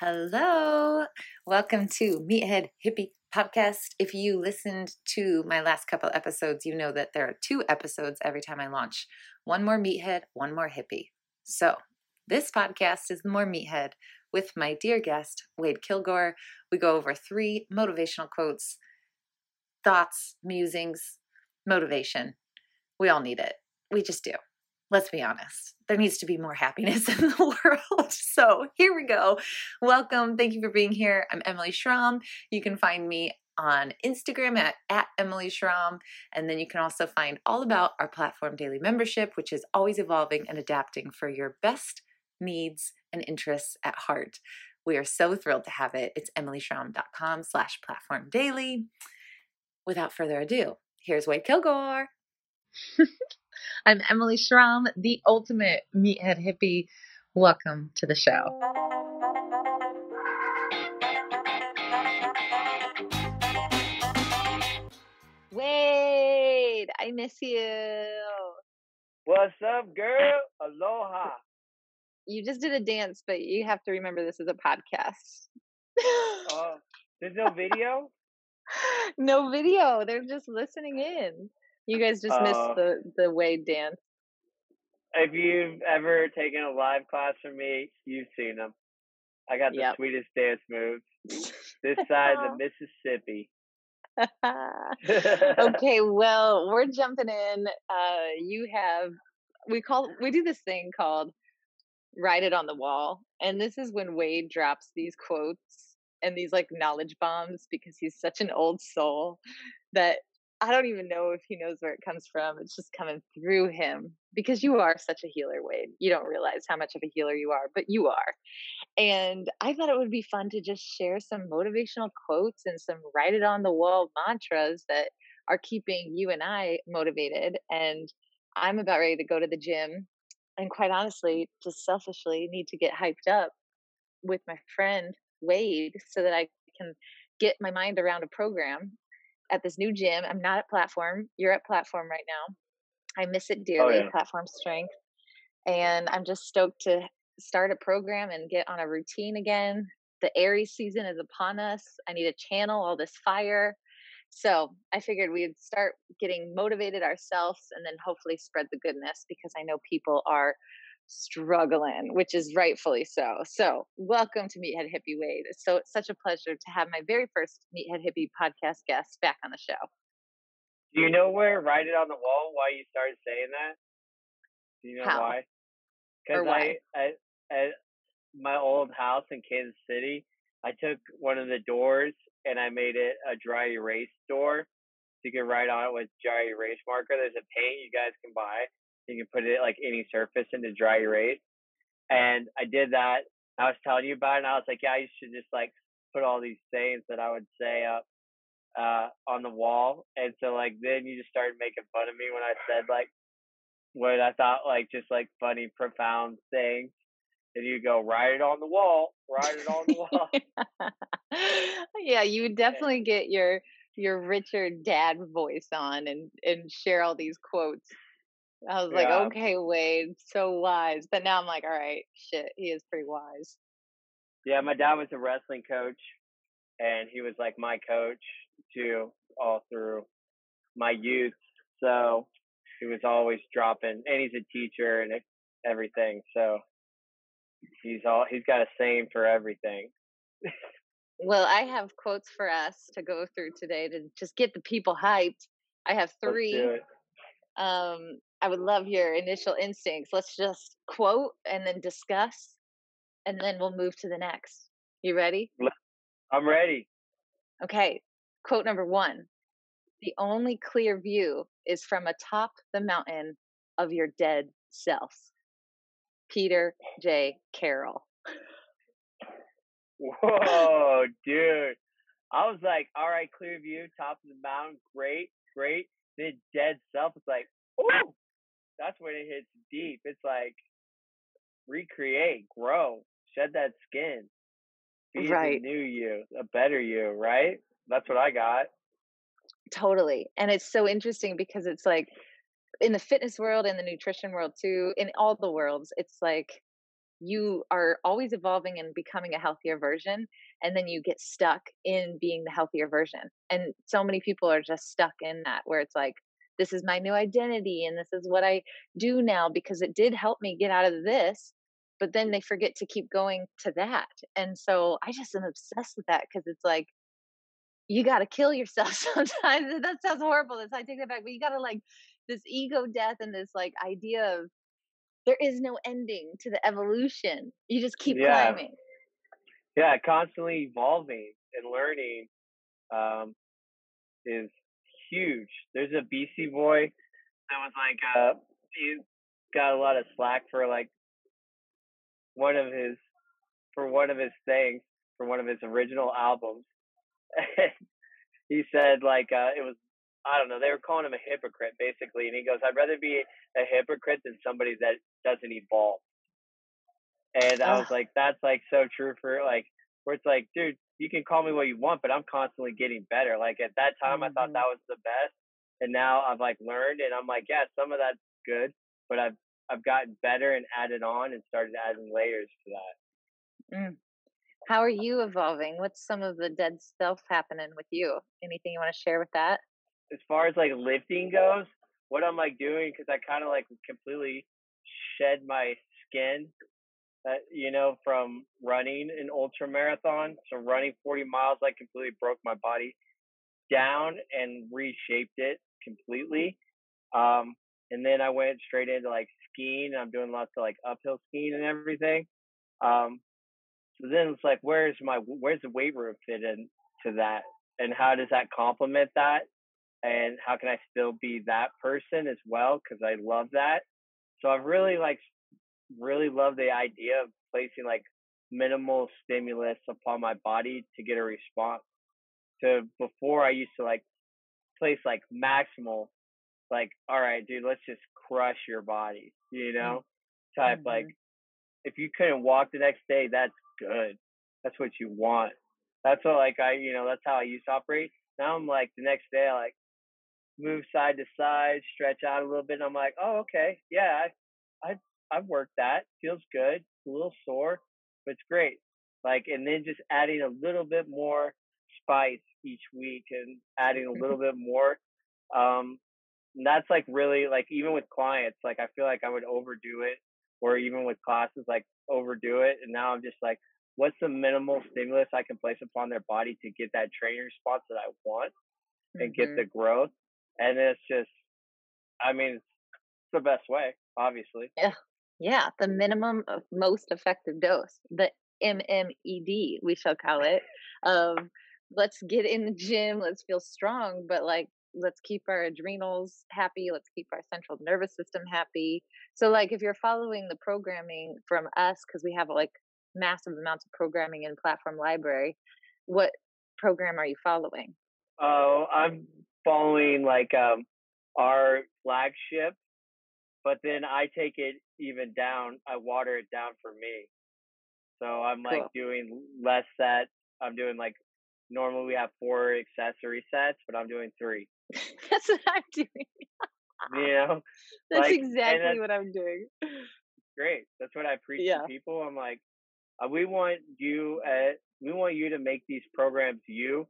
Hello. Welcome to Meathead Hippie Podcast. If you listened to my last couple episodes, you know that there are two episodes every time I launch one more meathead, one more hippie. So, this podcast is more meathead with my dear guest, Wade Kilgore. We go over three motivational quotes, thoughts, musings, motivation. We all need it. We just do let's be honest, there needs to be more happiness in the world. So here we go. Welcome. Thank you for being here. I'm Emily Schramm. You can find me on Instagram at, at Emily Schramm. And then you can also find all about our platform daily membership, which is always evolving and adapting for your best needs and interests at heart. We are so thrilled to have it. It's emilyschramm.com slash platform daily. Without further ado, here's Wade Kilgore. I'm Emily Schramm, the ultimate meathead hippie. Welcome to the show. Wade, I miss you. What's up, girl? Aloha. You just did a dance, but you have to remember this is a podcast. Oh, there's no video? no video. They're just listening in. You guys just missed uh, the the Wade dance. If you've ever taken a live class from me, you've seen them. I got the yep. sweetest dance moves. This side of the Mississippi. okay, well, we're jumping in. Uh, you have we call we do this thing called write it on the wall, and this is when Wade drops these quotes and these like knowledge bombs because he's such an old soul that I don't even know if he knows where it comes from. It's just coming through him because you are such a healer, Wade. You don't realize how much of a healer you are, but you are. And I thought it would be fun to just share some motivational quotes and some write it on the wall mantras that are keeping you and I motivated. And I'm about ready to go to the gym. And quite honestly, just selfishly, need to get hyped up with my friend Wade so that I can get my mind around a program at this new gym. I'm not at platform. You're at platform right now. I miss it oh, dearly, oh, yeah. platform strength. And I'm just stoked to start a program and get on a routine again. The Aries season is upon us. I need to channel all this fire. So I figured we'd start getting motivated ourselves and then hopefully spread the goodness because I know people are struggling, which is rightfully so. So, welcome to Meathead Hippie Wade. So, it's such a pleasure to have my very first Meathead Hippie podcast guest back on the show. Do you know where Write It on the Wall, why you started saying that? Do you know How? why? Because I, I, at my old house in Kansas City, I took one of the doors and I made it a dry erase door. So you can write on it with dry erase marker. There's a paint you guys can buy you can put it like any surface into dry erase. And I did that. I was telling you about it, and I was like, yeah, you should just like put all these sayings that I would say up uh, on the wall. And so like then you just started making fun of me when I said like what I thought like just like funny, profound things. And you go, write it on the wall, write it on the wall. yeah, you would definitely get your your Richard dad voice on and and share all these quotes. I was like, okay, Wade, so wise. But now I'm like, all right, shit, he is pretty wise. Yeah, my dad was a wrestling coach, and he was like my coach too, all through my youth. So he was always dropping, and he's a teacher and everything. So he's all he's got a saying for everything. well, I have quotes for us to go through today to just get the people hyped. I have three. Um, I would love your initial instincts. Let's just quote and then discuss, and then we'll move to the next. You ready? I'm ready. Okay. Quote number one The only clear view is from atop the mountain of your dead self. Peter J. Carroll. Whoa, dude. I was like, all right, clear view, top of the mountain, great, great. Then dead self. It's like, oh, that's when it hits deep. It's like recreate, grow, shed that skin, be right. new you, a better you, right? That's what I got. Totally. And it's so interesting because it's like in the fitness world, in the nutrition world too, in all the worlds, it's like you are always evolving and becoming a healthier version and then you get stuck in being the healthier version and so many people are just stuck in that where it's like this is my new identity and this is what i do now because it did help me get out of this but then they forget to keep going to that and so i just am obsessed with that because it's like you got to kill yourself sometimes that sounds horrible that's i take that back but you got to like this ego death and this like idea of there is no ending to the evolution. You just keep yeah. climbing. Yeah, constantly evolving and learning um, is huge. There's a Beastie Boy that was like, uh, he got a lot of slack for like one of his for one of his things for one of his original albums. he said like uh, it was I don't know. They were calling him a hypocrite basically, and he goes, "I'd rather be a hypocrite than somebody that doesn't evolve." And I was like, "That's like so true for like where it's like, dude, you can call me what you want, but I'm constantly getting better. Like at that time, mm-hmm. I thought mm-hmm. that was the best, and now I've like learned, and I'm like, yeah, some of that's good, but I've I've gotten better and added on and started adding layers to that. Mm. How are you evolving? What's some of the dead stuff happening with you? Anything you want to share with that? as far as like lifting goes, what I'm like doing because I kind of like completely shed my skin, uh, you know, from running an ultra marathon. So running 40 miles, i completely broke my body down and reshaped it completely. Um, and then I went straight into like skiing. I'm doing lots of like uphill skiing and everything. Um, so then it's like, where's my where's the weight room fit into that, and how does that complement that? and how can I still be that person as well? Because I love that. So I've really like really love the idea of placing like minimal stimulus upon my body to get a response. So before I used to like place like maximal, like all right, dude, let's just crush your body, you mm, know, type mm-hmm. like if you couldn't walk the next day, that's good. That's what you want. That's what like I, you know, that's how I used to operate. Now I'm like the next day, I like move side to side, stretch out a little bit. And I'm like, oh, okay, yeah, I, I, I've worked that. Feels good. A little sore, but it's great. Like, and then just adding a little bit more spice each week and adding a little bit more. Um, that's like really like even with clients, like I feel like I would overdo it, or even with classes, like overdo it. And now I'm just like, what's the minimal stimulus I can place upon their body to get that training response that I want and mm-hmm. get the growth? and it's just, I mean, it's the best way, obviously. Yeah, yeah, the minimum of most effective dose, the MMED, we shall call it. Um, let's get in the gym, let's feel strong, but like let's keep our adrenals happy let's keep our central nervous system happy so like if you're following the programming from us because we have like massive amounts of programming in platform library what program are you following oh i'm following like um, our flagship, but then I take it even down. I water it down for me. So I'm like cool. doing less sets. I'm doing like normally we have four accessory sets, but I'm doing three. that's what I'm doing. you know, that's like, exactly that's, what I'm doing. Great. That's what I preach yeah. to people. I'm like, uh, we want you. at, we want you to make these programs you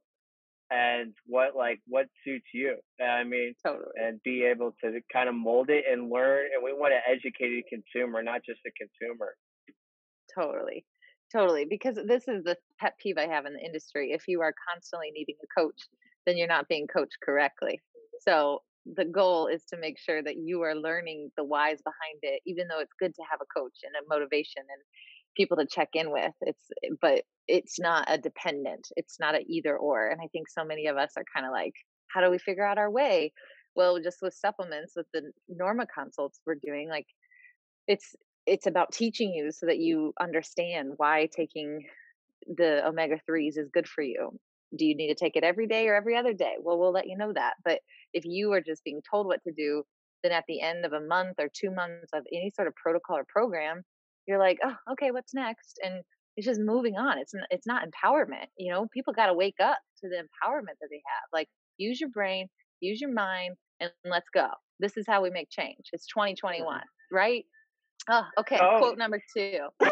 and what like what suits you. I mean, totally. and be able to kind of mold it and learn. And we want to educate a consumer, not just a consumer. Totally, totally. Because this is the pet peeve I have in the industry. If you are constantly needing a coach, then you're not being coached correctly. So the goal is to make sure that you are learning the whys behind it, even though it's good to have a coach and a motivation and people to check in with. It's but it's not a dependent. It's not a either or. And I think so many of us are kind of like, how do we figure out our way? Well, just with supplements, with the Norma consults we're doing, like it's it's about teaching you so that you understand why taking the omega 3s is good for you. Do you need to take it every day or every other day? Well, we'll let you know that. But if you are just being told what to do, then at the end of a month or two months of any sort of protocol or program, you're like, oh, okay, what's next? And it's just moving on. It's it's not empowerment. You know, people got to wake up to the empowerment that they have. Like, use your brain, use your mind, and let's go. This is how we make change. It's mm-hmm. 2021, right? Oh, okay. Oh. Quote number two.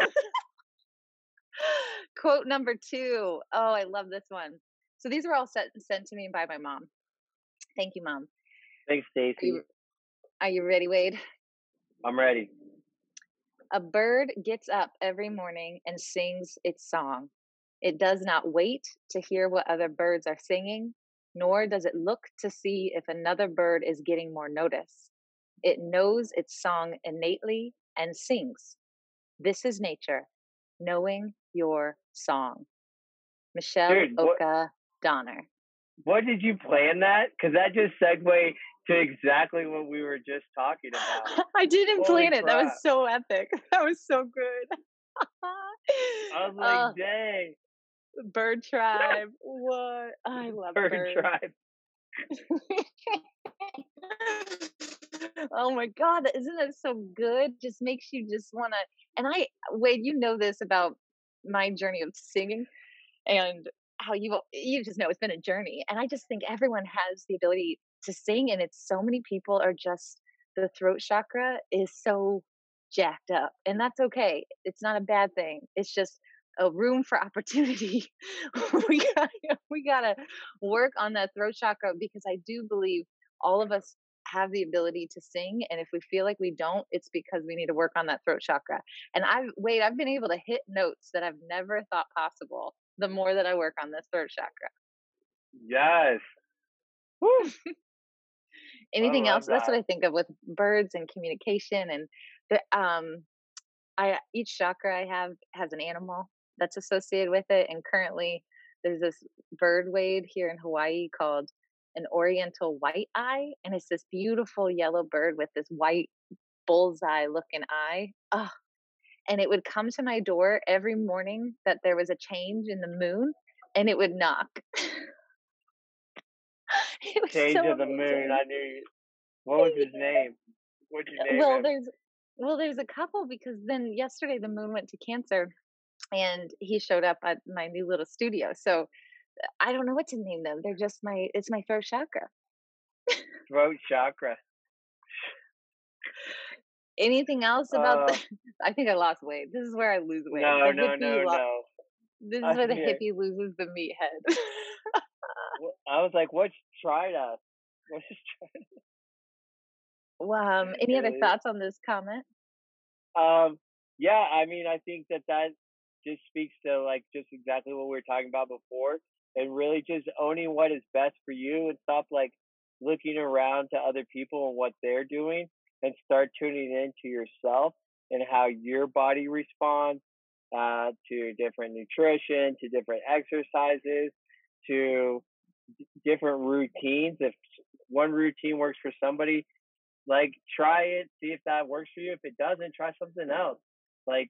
Quote number two. Oh, I love this one. So these were all sent sent to me by my mom. Thank you, mom. Thanks, Stacy. Are, are you ready, Wade? I'm ready. A bird gets up every morning and sings its song. It does not wait to hear what other birds are singing, nor does it look to see if another bird is getting more notice. It knows its song innately and sings. This is nature, knowing your song. Michelle Dude, Oka Donner. What did you plan that? Because that just segued to exactly what we were just talking about. I didn't Holy plan it. That was so epic. That was so good. I was like, uh, dang. Bird tribe. what? I love bird, bird. tribe. oh my god, isn't that so good? Just makes you just want to. And I, Wade, you know this about my journey of singing, and how you you just know it's been a journey. And I just think everyone has the ability to sing, and it's so many people are just the throat chakra is so jacked up, and that's okay. It's not a bad thing. It's just a room for opportunity. we got we got to work on that throat chakra because I do believe all of us have the ability to sing and if we feel like we don't it's because we need to work on that throat chakra and i've wait i've been able to hit notes that i've never thought possible the more that i work on this throat chakra yes anything else that. that's what i think of with birds and communication and the um i each chakra i have has an animal that's associated with it. And currently, there's this bird wade here in Hawaii called an oriental white eye, and it's this beautiful yellow bird with this white bullseye looking eye. Oh, and it would come to my door every morning that there was a change in the moon, and it would knock. it change so of the moon. I knew. What was his name? What'd you name well, him? there's well, there's a couple because then yesterday the moon went to Cancer, and he showed up at my new little studio. So I don't know what to name them. They're just my it's my throat chakra. throat chakra. Anything else about uh, the I think I lost weight. This is where I lose weight. No, the no, no, lo- no. This is where the hippie loses the meathead. I was like, what's tried us? What's tried Well, um, any other thoughts on this comment? Um, yeah, I mean, I think that that just speaks to like just exactly what we were talking about before and really just owning what is best for you and stop like looking around to other people and what they're doing and start tuning into yourself and how your body responds uh, to different nutrition, to different exercises, to d- different routines. If one routine works for somebody, like try it, see if that works for you. If it doesn't, try something else. Like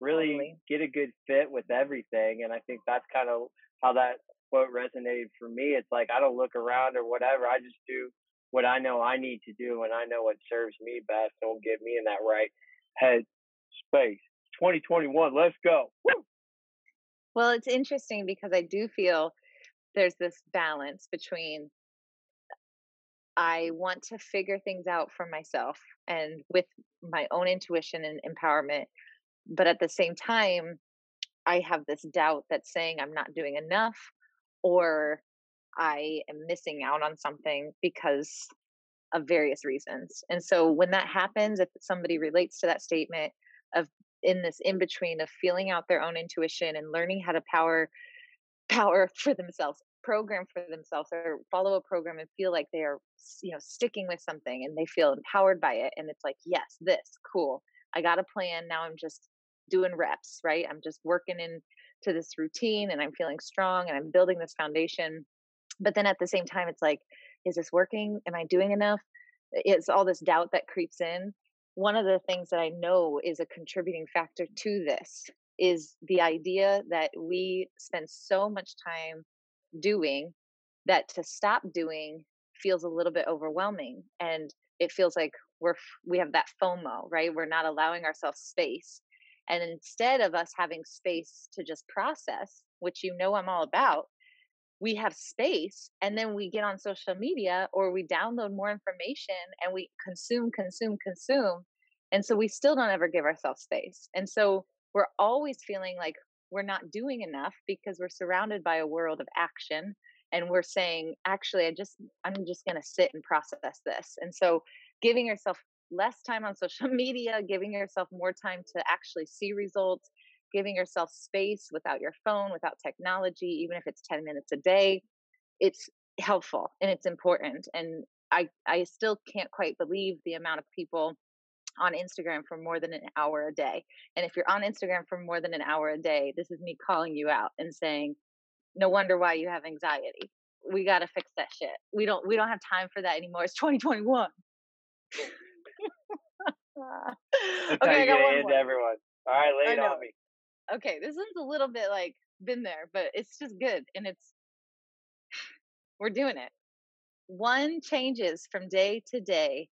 really totally. get a good fit with everything. And I think that's kind of how that quote resonated for me. It's like I don't look around or whatever. I just do what I know I need to do and I know what serves me best and will get me in that right head space. 2021, let's go. Woo! Well, it's interesting because I do feel there's this balance between I want to figure things out for myself and with my own intuition and empowerment but at the same time i have this doubt that's saying i'm not doing enough or i am missing out on something because of various reasons. And so when that happens if somebody relates to that statement of in this in between of feeling out their own intuition and learning how to power power for themselves program for themselves or follow a program and feel like they are you know sticking with something and they feel empowered by it and it's like yes this cool i got a plan now i'm just doing reps, right? I'm just working into this routine and I'm feeling strong and I'm building this foundation. But then at the same time, it's like, is this working? Am I doing enough? It's all this doubt that creeps in. One of the things that I know is a contributing factor to this is the idea that we spend so much time doing that to stop doing feels a little bit overwhelming and it feels like we're we have that FOMO, right? We're not allowing ourselves space and instead of us having space to just process, which you know I'm all about, we have space and then we get on social media or we download more information and we consume, consume, consume. And so we still don't ever give ourselves space. And so we're always feeling like we're not doing enough because we're surrounded by a world of action and we're saying actually i just i'm just going to sit and process this. And so giving yourself less time on social media giving yourself more time to actually see results giving yourself space without your phone without technology even if it's 10 minutes a day it's helpful and it's important. And i i still can't quite believe the amount of people on Instagram for more than an hour a day. And if you're on Instagram for more than an hour a day, this is me calling you out and saying, no wonder why you have anxiety. We got to fix that shit. We don't we don't have time for that anymore. It's 2021. Okay, how you get into everyone. All right, lay it on me. Okay, this one's a little bit like been there, but it's just good and it's we're doing it. One changes from day to day.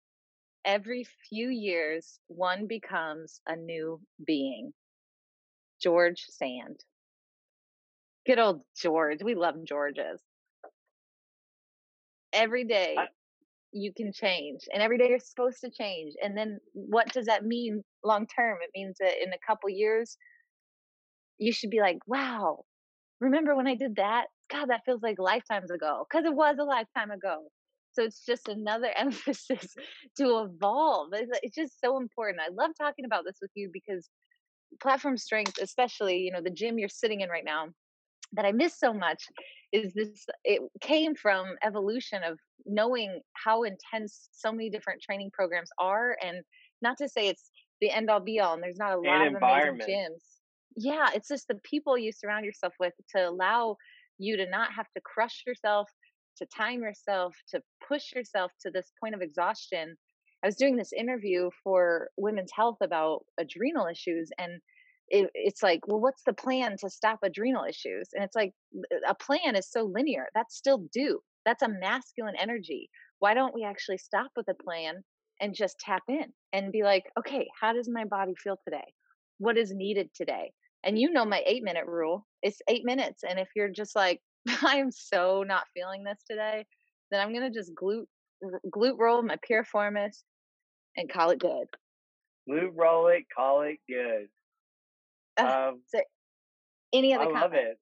Every few years, one becomes a new being. George Sand. Good old George. We love Georges. Every day you can change, and every day you're supposed to change. And then what does that mean long term? It means that in a couple years, you should be like, wow, remember when I did that? God, that feels like lifetimes ago because it was a lifetime ago. So it's just another emphasis to evolve. It's, uh, it's just so important. I love talking about this with you because platform strength, especially, you know, the gym you're sitting in right now, that I miss so much is this it came from evolution of knowing how intense so many different training programs are and not to say it's the end all be all and there's not a lot of amazing gyms. Yeah, it's just the people you surround yourself with to allow you to not have to crush yourself, to time yourself, to push yourself to this point of exhaustion. I was doing this interview for Women's Health about adrenal issues and it, it's like, well, what's the plan to stop adrenal issues? And it's like, a plan is so linear. That's still do. That's a masculine energy. Why don't we actually stop with a plan and just tap in and be like, okay, how does my body feel today? What is needed today? And you know my eight minute rule. It's eight minutes. And if you're just like, I am so not feeling this today, then I'm gonna just glute glute roll my piriformis and call it good. Glute roll it, call it good. Um, so any other? I love it.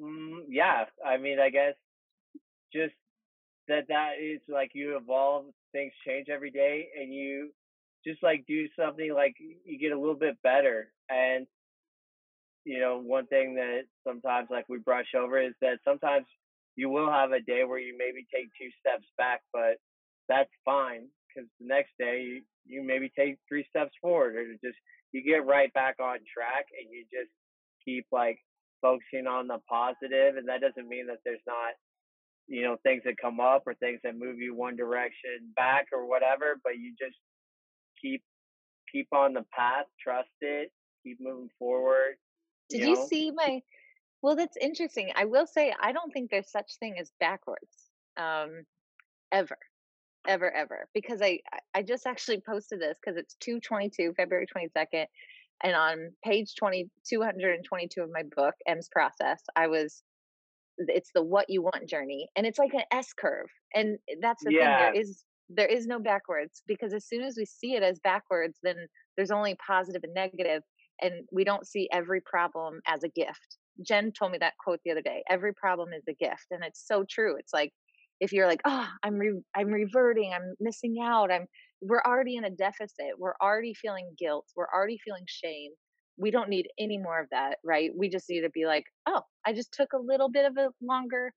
Mm, yeah, I mean, I guess just that that is like you evolve, things change every day, and you just like do something like you get a little bit better. And you know, one thing that sometimes like we brush over is that sometimes you will have a day where you maybe take two steps back, but that's fine because the next day you, you maybe take three steps forward or just you get right back on track and you just keep like focusing on the positive and that doesn't mean that there's not you know things that come up or things that move you one direction back or whatever but you just keep keep on the path trust it keep moving forward did you, know? you see my well that's interesting i will say i don't think there's such thing as backwards um ever ever ever because i i just actually posted this because it's 222 february 22nd and on page 20 222 of my book m's process i was it's the what you want journey and it's like an s curve and that's the yeah. thing there is there is no backwards because as soon as we see it as backwards then there's only positive and negative and we don't see every problem as a gift. Jen told me that quote the other day every problem is a gift and it's so true it's like if you're like oh i'm re- i'm reverting i'm missing out i'm we're already in a deficit we're already feeling guilt we're already feeling shame we don't need any more of that right? We just need to be like oh i just took a little bit of a longer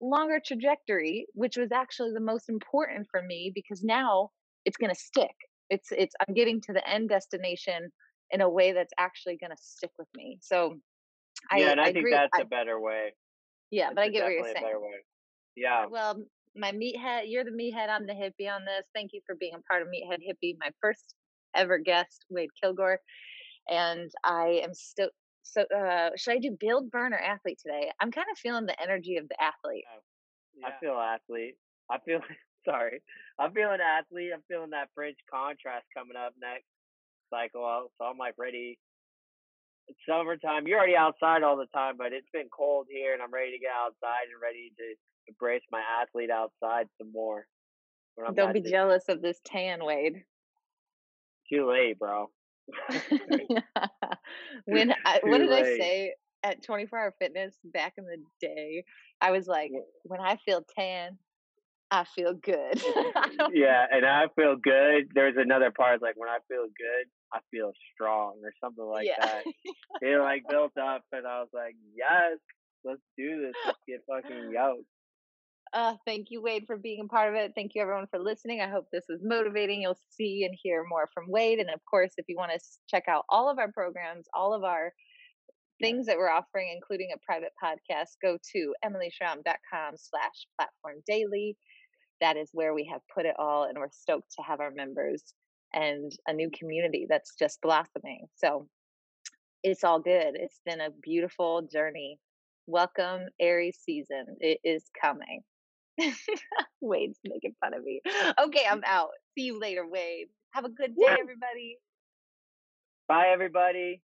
longer trajectory which was actually the most important for me because now it's going to stick. It's it's i'm getting to the end destination in a way that's actually going to stick with me so yeah I, and i, I think agree. that's I, a better way yeah but i get what you're saying yeah. Well, my meathead, you're the meathead. I'm the hippie on this. Thank you for being a part of Meathead Hippie, my first ever guest, Wade Kilgore. And I am still, so uh, should I do build, burn, or athlete today? I'm kind of feeling the energy of the athlete. Yeah. I feel athlete. I feel, sorry, I'm feeling athlete. I'm feeling that French contrast coming up next cycle. So I'm like ready. It's summertime. You're already outside all the time, but it's been cold here and I'm ready to get outside and ready to embrace my athlete outside some more. Don't be jealous of this tan, Wade. too late, bro. when I, what did late. I say at 24 Hour Fitness back in the day? I was like, when I feel tan, I feel good. yeah, and I feel good. There's another part like when I feel good, I feel strong or something like yeah. that. It like built up, and I was like, yes, let's do this. Let's get fucking yoked. Uh, thank you, Wade, for being a part of it. Thank you, everyone, for listening. I hope this was motivating. You'll see and hear more from Wade. And of course, if you want to check out all of our programs, all of our things that we're offering, including a private podcast, go to emilyschramm.com slash platform daily. That is where we have put it all, and we're stoked to have our members and a new community that's just blossoming. So it's all good. It's been a beautiful journey. Welcome, Aries season. It is coming. Wade's making fun of me. Okay, I'm out. See you later, Wade. Have a good day, everybody. Bye, everybody.